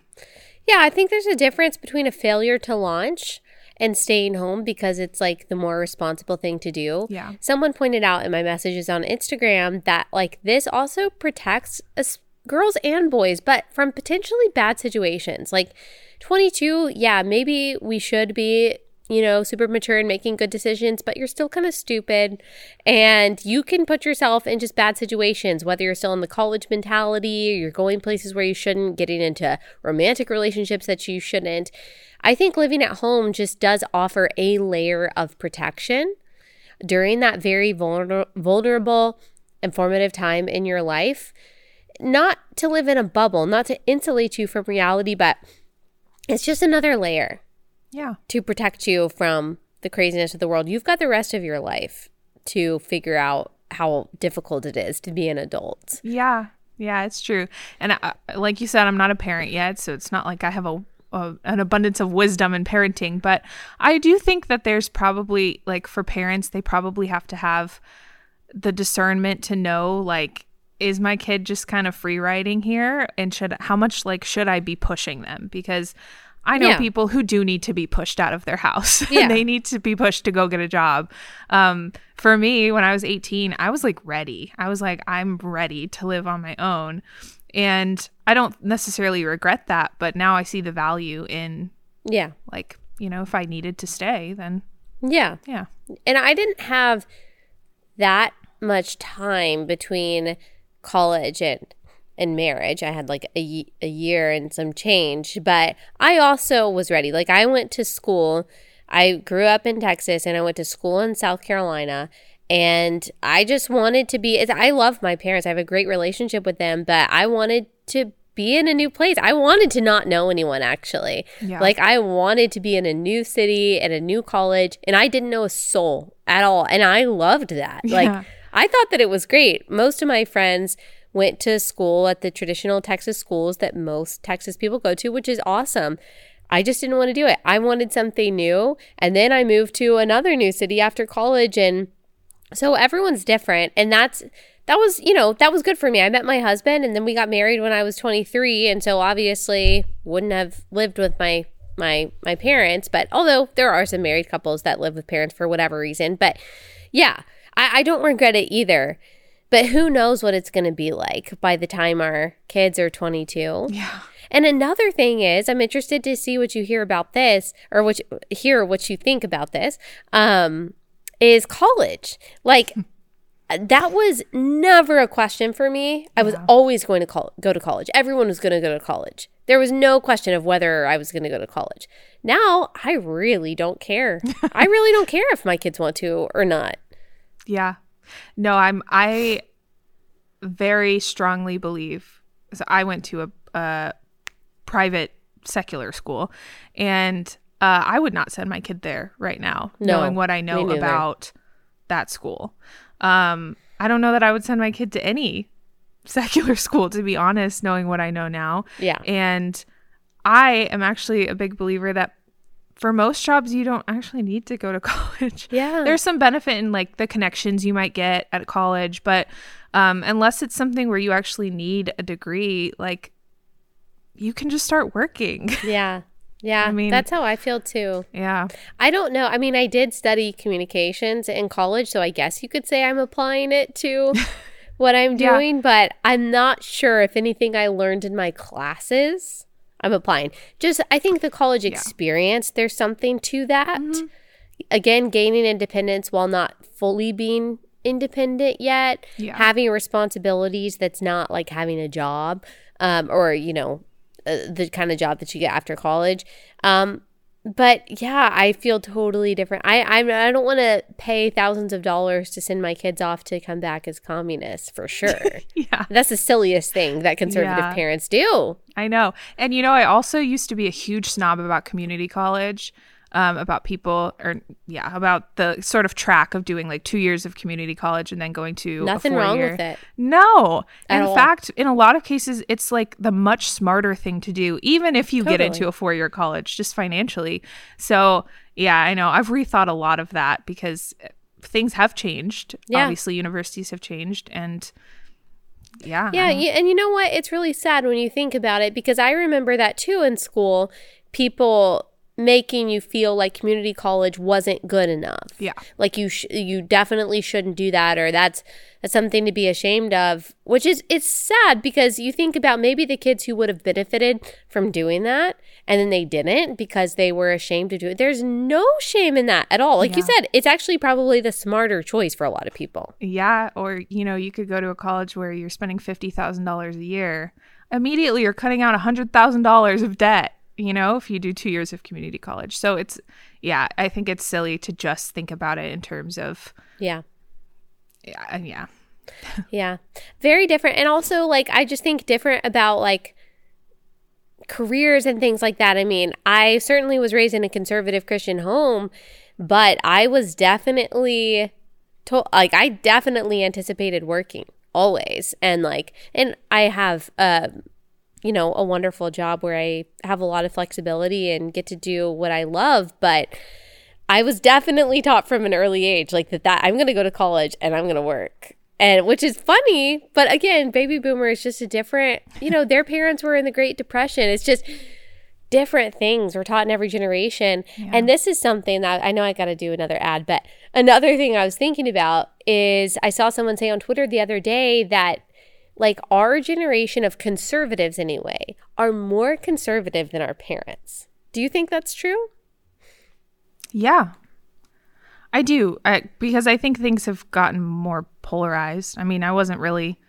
Speaker 1: Yeah, I think there's a difference between a failure to launch and staying home because it's like the more responsible thing to do.
Speaker 2: Yeah.
Speaker 1: Someone pointed out in my messages on Instagram that like this also protects us girls and boys, but from potentially bad situations. Like 22, yeah, maybe we should be, you know, super mature and making good decisions, but you're still kind of stupid. And you can put yourself in just bad situations, whether you're still in the college mentality, or you're going places where you shouldn't, getting into romantic relationships that you shouldn't. I think living at home just does offer a layer of protection during that very vulner- vulnerable, informative time in your life. Not to live in a bubble, not to insulate you from reality, but it's just another layer
Speaker 2: Yeah.
Speaker 1: to protect you from the craziness of the world. You've got the rest of your life to figure out how difficult it is to be an adult.
Speaker 2: Yeah. Yeah, it's true. And I, like you said, I'm not a parent yet, so it's not like I have a, a an abundance of wisdom in parenting. But I do think that there's probably like for parents, they probably have to have the discernment to know like is my kid just kind of free riding here and should how much like should I be pushing them because I know
Speaker 1: Yeah.
Speaker 2: people who do need to be pushed out of their house [LAUGHS]
Speaker 1: Yeah.
Speaker 2: and they need to be pushed to go get a job. Um, for me, when I was 18, I was like ready. I was like, I'm ready to live on my own. And I don't necessarily regret that, but now I see the value in
Speaker 1: Yeah.
Speaker 2: like, you know, if I needed to stay, then
Speaker 1: Yeah.
Speaker 2: yeah.
Speaker 1: And I didn't have that much time between college and and marriage. I had like a, a year and some change, but I also was ready. Like I went to school. I grew up in Texas and I went to school in South Carolina and I just wanted to be I love my parents. I have a great relationship with them, but I wanted to be in a new place. I wanted to not know anyone actually.
Speaker 2: Yeah.
Speaker 1: Like I wanted to be in a new city at a new college and I didn't know a soul at all and I loved that. [LAUGHS]
Speaker 2: Yeah.
Speaker 1: Like I thought that it was great. Most of my friends went to school at the traditional Texas schools that most Texas people go to, which is awesome. I just didn't want to do it. I wanted something new. And then I moved to another new city after college. And so everyone's different. And that's, that was, you know, that was good for me. I met my husband and then we got married when I was 23. And so obviously wouldn't have lived with my, my, my parents. But although there are some married couples that live with parents for whatever reason. But yeah, I, I don't regret it either. But who knows what it's going to be like by the time our kids are 22.
Speaker 2: Yeah.
Speaker 1: And another thing is, I'm interested to see what you hear about this, or what you, hear what you think about this. Um, is college like? That was never a question for me. I was always going to call, go to college. Everyone was going to go to college. There was no question of whether I was going to go to college. Now I really don't care. [LAUGHS] I really don't care if my kids want to or not.
Speaker 2: Yeah. No, I'm I very strongly believe so I went to a, a private secular school and uh, I would not send my kid there right now,
Speaker 1: No,
Speaker 2: knowing what I know about that school. Um, I don't know that I would send my kid to any [LAUGHS] secular school, to be honest, knowing what I know now.
Speaker 1: Yeah.
Speaker 2: And I am actually a big believer that for most jobs, you don't actually need to go to [LAUGHS] college.
Speaker 1: Yeah.
Speaker 2: There's some benefit in like the connections you might get at college, but um, unless it's something where you actually need a degree, like you can just start working. [LAUGHS]
Speaker 1: Yeah. Yeah.
Speaker 2: I mean-
Speaker 1: that's how I feel too.
Speaker 2: yeah.
Speaker 1: I don't know. I mean, I did study communications in college, so I guess you could say I'm applying it to [LAUGHS] what I'm
Speaker 2: Yeah.
Speaker 1: doing, but I'm not sure if anything I learned in my classes I'm applying. Just I think the college experience, there's something to that.
Speaker 2: Mm-hmm.
Speaker 1: Again, gaining independence while not fully being independent yet,
Speaker 2: Yeah.
Speaker 1: having responsibilities that's not like having a job um, or, you know, uh, the kind of job that you get after college. Um, but yeah, I feel totally different. I I, I don't want to pay thousands of dollars to send my kids off to come back as communists for [LAUGHS] sure.
Speaker 2: yeah.
Speaker 1: That's the silliest thing that conservative
Speaker 2: Yeah.
Speaker 1: parents do.
Speaker 2: I know. And you know, I also used to be a huge snob about community college, um, about people, or yeah, about the sort of track of doing like two years of community college and then going to a
Speaker 1: Nothing wrong
Speaker 2: four-year-
Speaker 1: with it.
Speaker 2: No.
Speaker 1: At
Speaker 2: in
Speaker 1: all.
Speaker 2: fact, in a lot of cases, it's like the much smarter thing to do, even if you get into a four year college, just financially. So, yeah, I know. I've rethought a lot of that because things have changed.
Speaker 1: Yeah.
Speaker 2: Obviously, universities have changed. And yeah.
Speaker 1: Yeah, and you know what? It's really sad when you think about it because I remember that too in school. People making you feel like community college wasn't good enough.
Speaker 2: Yeah.
Speaker 1: like you sh- you definitely shouldn't do that, or that's that's something to be ashamed of. Which is it's sad because you think about maybe the kids who would have benefited from doing that, and then they didn't because they were ashamed to do it. There's no shame in that at all. Like you said, it's actually probably the smarter choice for a lot of people.
Speaker 2: Yeah, or you know, you could go to a college where you're spending fifty thousand dollars a year. Immediately, you're cutting out hundred thousand dollars of debt. You know, if you do two years of community college, so it's yeah, I think it's silly to just think about it in terms of
Speaker 1: Yeah.
Speaker 2: yeah, yeah, [LAUGHS]
Speaker 1: Yeah. Very different. And also, like, I just think different about like careers and things like that. I mean, I certainly was raised in a conservative Christian home, but I was definitely told, like, I definitely anticipated working always. And like, and I have, um, you know, a wonderful job where I have a lot of flexibility and get to do what I love, but I was definitely taught from an early age like that that I'm going to go to college and I'm going to work. And which is funny, but again, baby boomer is just a different, you know, their parents were in the Great Depression. It's just different things we're taught in every generation. And this is something that I know I got to do another ad, but another thing I was thinking about is I saw someone say on Twitter the other day that like our generation of conservatives anyway are more conservative than our parents. Do you think that's true?
Speaker 2: yeah, I do. I, because I think things have gotten more polarized. I mean, I wasn't really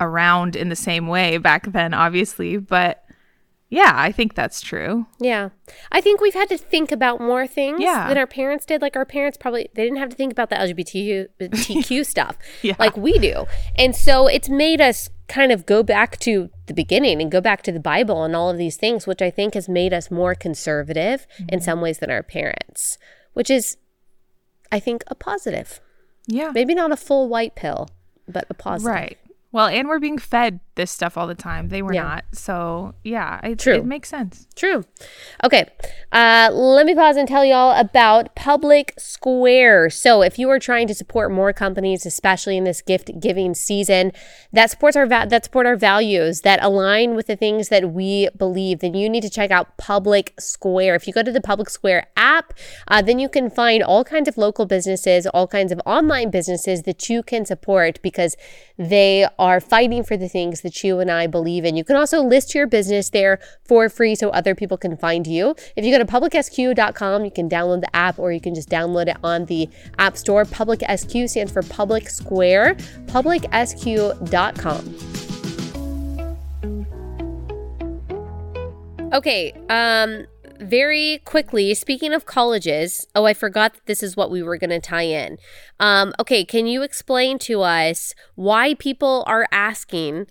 Speaker 2: around in the same way back then, obviously, but yeah, I think that's true.
Speaker 1: Yeah. I think we've had to think about more things
Speaker 2: Yeah.
Speaker 1: than our parents did. Like our parents probably they didn't have to think about the LGBTQ [LAUGHS] stuff
Speaker 2: Yeah.
Speaker 1: like we do. And so it's made us kind of go back to the beginning and go back to the Bible and all of these things, which I think has made us more conservative
Speaker 2: Mm-hmm.
Speaker 1: in some ways than our parents, which is I think a positive.
Speaker 2: Yeah.
Speaker 1: Maybe not a full white pill, but a positive.
Speaker 2: Right. Well, and we're being fed this stuff all the time. They were
Speaker 1: Yeah.
Speaker 2: not. So, yeah, it,
Speaker 1: True.
Speaker 2: it makes sense.
Speaker 1: True. Okay. Uh, let me pause and tell y'all about Public Square. So, if you are trying to support more companies, especially in this gift giving season, that supports our va- that support our values, that align with the things that we believe, then you need to check out Public Square. If you go to the Public Square app, uh, then you can find all kinds of local businesses, all kinds of online businesses that you can support because they are fighting for the things that you and I believe in. You can also list your business there for free so other people can find you. If you go to publicsq.com, you can download the app or you can just download it on the App Store. Public SQ stands for Public Square, publicsq.com. Okay, um very quickly, speaking of colleges, oh, I forgot that this is what we were going to tie in. Um, okay, can you explain to us why people are asking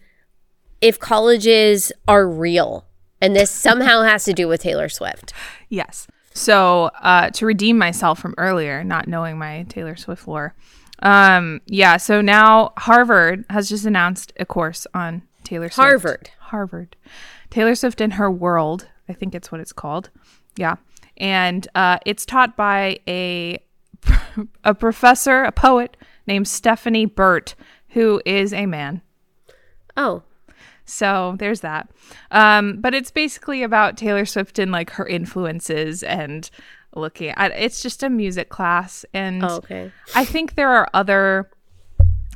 Speaker 1: if colleges are real? And this somehow has to do with Taylor Swift.
Speaker 2: Yes. So, uh, to redeem myself from earlier, not knowing my Taylor Swift lore, um, yeah. So now Harvard has just announced a course on Taylor Swift.
Speaker 1: Harvard.
Speaker 2: Harvard. Taylor Swift and Her World. I think it's what it's called. Yeah. And uh, it's taught by a [LAUGHS] a professor, a poet named Stephanie Burt, who is a man.
Speaker 1: Oh,
Speaker 2: So there's that. Um, but it's basically about Taylor Swift and like her influences and looking at it's just a music class. And
Speaker 1: oh okay.
Speaker 2: I think there are other,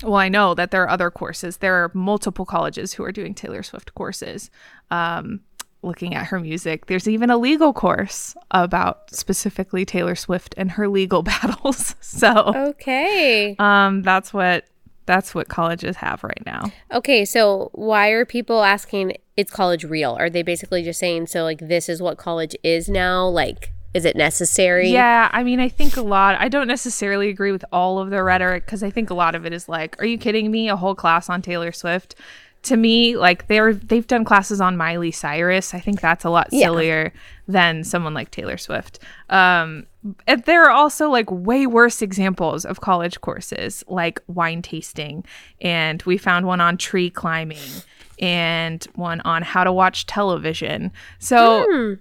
Speaker 2: well, I know that there are other courses. There are multiple colleges who are doing Taylor Swift courses. Um, looking at her music there's even a legal course about specifically taylor swift and her legal [LAUGHS] battles so
Speaker 1: Okay.
Speaker 2: um that's what That's what colleges have right now.
Speaker 1: Okay, so why are people asking is college real? Are they basically just saying so like this is what college is now? Like is it necessary?
Speaker 2: Yeah, I mean, I think a lot. I don't necessarily agree with all of the rhetoric because I think a lot of it is like, "Are you kidding me? A whole class on Taylor Swift?" To me, like they're they've done classes on Miley Cyrus. I think that's a lot
Speaker 1: Yeah.
Speaker 2: sillier than someone like Taylor Swift. Um, and there are also like way worse examples of college courses, like wine tasting, and we found one on tree climbing and one on how to watch television. So.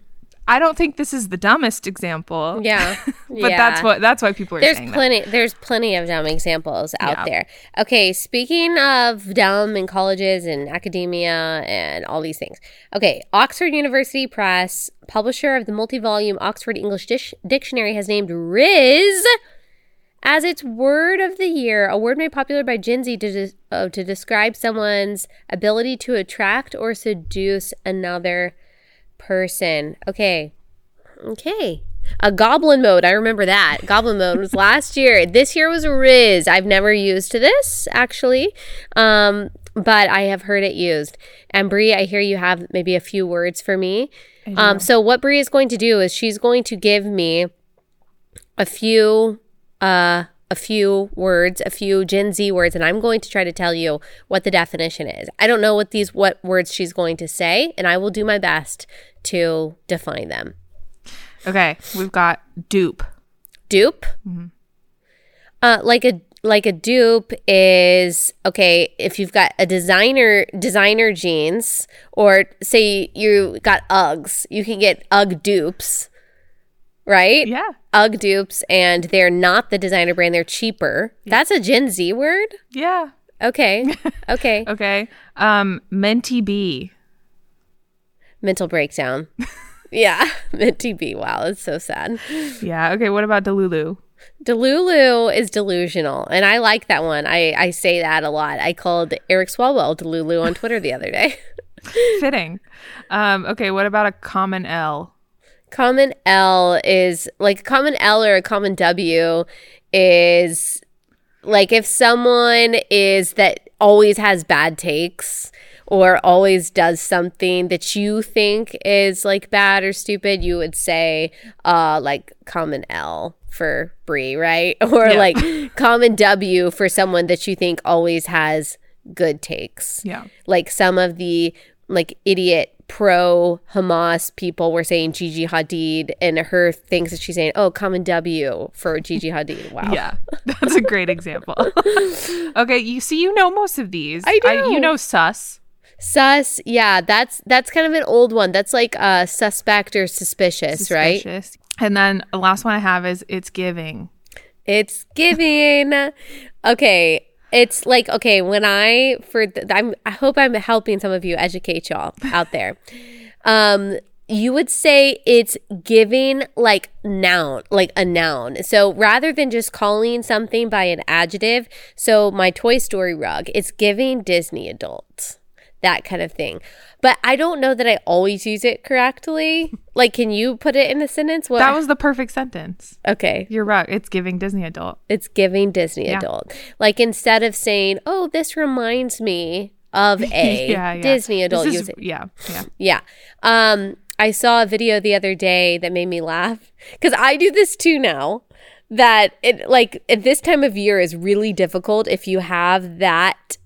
Speaker 2: I don't think this is the dumbest example.
Speaker 1: Yeah. [LAUGHS]
Speaker 2: but that's what that's why people are
Speaker 1: There's
Speaker 2: saying
Speaker 1: plenty there's plenty of dumb examples out
Speaker 2: Yeah.
Speaker 1: there. Okay, speaking of dumb in colleges and academia and all these things. Okay, Oxford University Press, publisher of the multi-volume Oxford English Dish- Dictionary has named Rizz as its word of the year, a word made popular by Gen Z to, des- uh, to describe someone's ability to attract or seduce another person. Okay. Okay. A goblin mode. I remember that. Goblin mode was last year. This year was a Rizz. I've never used this actually. Um, but I have heard it used. And Brie, I hear you have maybe a few words for me. Um, so what Brie is going to do is she's going to give me a few uh a few words, a few Gen Z words, and I'm going to try to tell you what the definition is. I don't know what these what words she's going to say, and I will do my best to define them.
Speaker 2: Okay, we've got dupe.
Speaker 1: Dupe. Uh, like a like a dupe is okay if you've got a designer designer jeans or say you got Uggs, you can get Ugg dupes, right?
Speaker 2: Yeah.
Speaker 1: Ugg dupes, and they're not the designer brand; they're cheaper. That's a Gen Z word.
Speaker 2: Yeah.
Speaker 1: Okay, [LAUGHS] okay.
Speaker 2: Okay. Um Menti B.
Speaker 1: Mental breakdown. [LAUGHS] yeah, [LAUGHS] Minty B. Wow, it's so sad.
Speaker 2: Yeah. Okay, what about Delulu?
Speaker 1: Delulu is delusional, and I like that one. I, I say that a lot. I called Eric Swalwell Delulu on Twitter the other day.
Speaker 2: Fitting. Um okay, what about a common L?
Speaker 1: Common L is like a common L or a common W is like if someone is that always has bad takes or always does something that you think is like bad or stupid, you would say uh like common L for Brie, right? [LAUGHS] Or
Speaker 2: Yeah.
Speaker 1: like common W for someone that you think always has good takes
Speaker 2: Yeah.
Speaker 1: like some of the like idiot pro Hamas people were saying Gigi Hadid and her thinks that she's saying, oh, common W for Gigi Hadid. Wow.
Speaker 2: Yeah. [LAUGHS] That's a great example. [LAUGHS] okay, you see you know most of these.
Speaker 1: I do.
Speaker 2: you know sus.
Speaker 1: Sus, yeah, that's that's kind of an old one. That's like uh suspect or suspicious, right?
Speaker 2: And then the last one I have is it's giving.
Speaker 1: It's giving. okay. It's like okay when I for th- I'm I hope I'm helping some of you educate y'all out there. [LAUGHS] Um, you would say it's giving like noun, like a noun. So rather than just calling something by an adjective, so my Toy Story rug, it's giving Disney adult, that kind of thing. But I don't know that I always use it correctly. [LAUGHS] Like, can you put it in a sentence? What?
Speaker 2: That was the perfect sentence.
Speaker 1: okay.
Speaker 2: You're right. It's giving Disney adult.
Speaker 1: It's giving Disney
Speaker 2: Yeah.
Speaker 1: adult. Like instead of saying, "Oh, this reminds me of [LAUGHS] a
Speaker 2: yeah, yeah.
Speaker 1: Disney adult,"
Speaker 2: is-
Speaker 1: say,
Speaker 2: yeah, yeah. [LAUGHS]
Speaker 1: yeah. Um, I saw a video the other day that made me laugh because I do this too now. That it like at this time of year is really difficult if you have that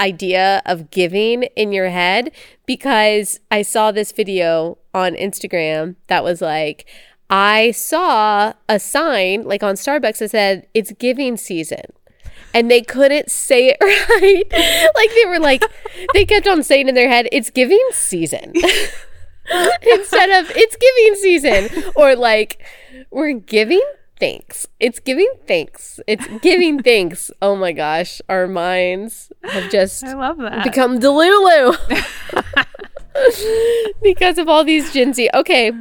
Speaker 1: idea of giving in your head because I saw this video on Instagram that was like I saw a sign like on Starbucks that said it's giving season and they couldn't say it [LAUGHS] right. like they were like, they kept on saying in their head, it's giving season. [LAUGHS] Instead of it's giving season. Or like, we're giving thanks. It's giving thanks. It's giving [LAUGHS] thanks. Oh my gosh. Our minds have just
Speaker 2: I love that.
Speaker 1: become Delulu [LAUGHS] because of all these Gen Z. Okay.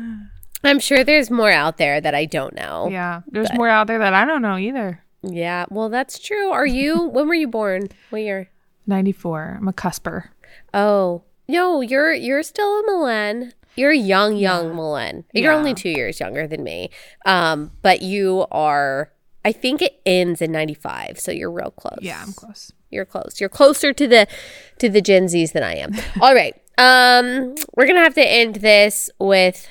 Speaker 1: I'm sure there's more out there that I don't know.
Speaker 2: yeah, there's more out there that I don't know either.
Speaker 1: Yeah, well, that's true. Are you? [LAUGHS] when were you born? What year?
Speaker 2: 94. I'm a cusper.
Speaker 1: Oh no, you're you're still a Milen. You're young, young Milen. You're
Speaker 2: Yeah.
Speaker 1: only two years younger than me, um, but you are I think it ends in 95, so you're real close.
Speaker 2: Yeah, I'm close.
Speaker 1: You're close. You're closer to the to the Gen Zs than I am. [LAUGHS] All right. Um we're going to have to end this with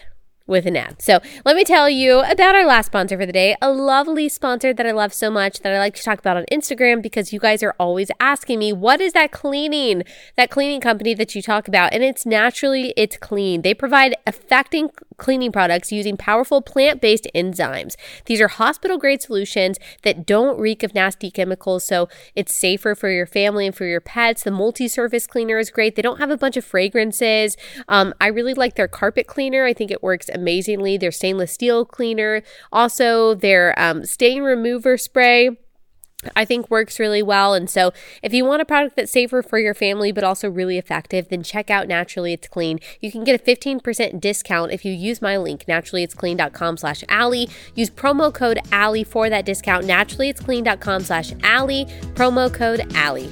Speaker 1: with an ad. So let me tell you about our last sponsor for the day, a lovely sponsor that I love so much that I like to talk about on Instagram because you guys are always asking me, what is that cleaning, that cleaning company that you talk about? And it's naturally, it's clean. They provide affecting cleaning products using powerful plant based enzymes. These are hospital grade solutions that don't reek of nasty chemicals, so it's safer for your family and for your pets. The multi surface cleaner is great. They don't have a bunch of fragrances. Um, I really like their carpet cleaner, I think it works amazingly. Their stainless steel cleaner, also their um, stain remover spray. I think works really well. And so, if you want a product that's safer for your family but also really effective, then check out Naturally It's Clean. You can get a 15% discount if you use my link, naturallyitsclean.com slash Allie. Use promo code Allie for that discount, naturallyitsclean.com slash Allie, promo code Allie.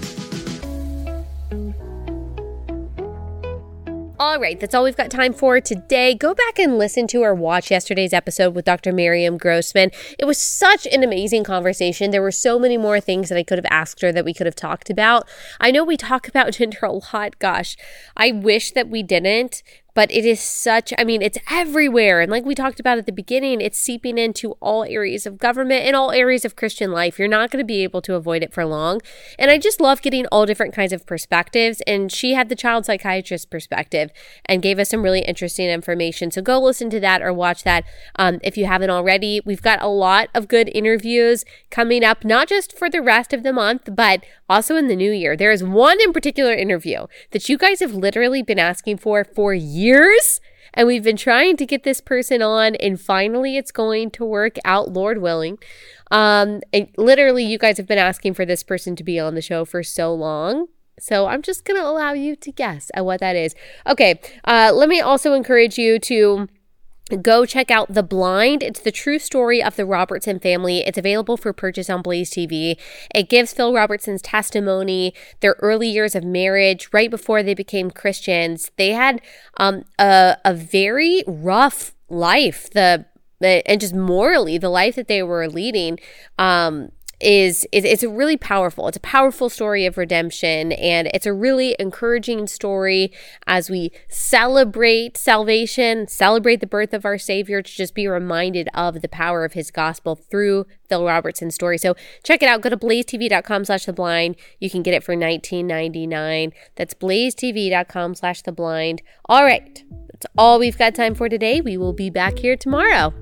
Speaker 1: All right, that's all we've got time for today. Go back and listen to or watch yesterday's episode with Dr. Miriam Grossman. It was such an amazing conversation. There were so many more things that I could have asked her that we could have talked about. I know we talk about [LAUGHS] gender a lot. Gosh, I wish that we didn't but it is such i mean it's everywhere. And like we talked about at the beginning it's seeping into all areas of government and all areas of christian life. You're not going to be able to avoid it for long. And i just love getting all different kinds of perspectives. And she had the child psychiatrist perspective and gave us some really interesting information. So go listen to that or watch that um, if you haven't already. We've got a lot of good interviews coming up not just for the rest of the month but also in the new year. There is one in particular interview that you guys have literally been asking for for years years. And we've been trying to get this person on, and finally it's going to work out, Lord willing. Um, literally, you guys have been asking for this person to be on the show for so long. So I'm just going to allow you to guess at what that is. Okay, uh, let me also encourage you to Go check out The Blind. It's the true story of the Robertson family. It's available for purchase on Blaze TV. It gives Phil Robertson's testimony, their early years of marriage, right before they became Christians. They had um, a, a very rough life. The and just morally, the life that they were leading. Um, is, it's a really powerful. It's a powerful story of redemption and it's a really encouraging story as we celebrate salvation celebrate the birth of our savior to just be reminded of the power of his gospel through phil robertson's story. So check it out. Go to blazetv.com slash the blind. You can get it for 19.99 that's blazetv.com slash the blind. All right. That's all we've got time for today. We will be back here tomorrow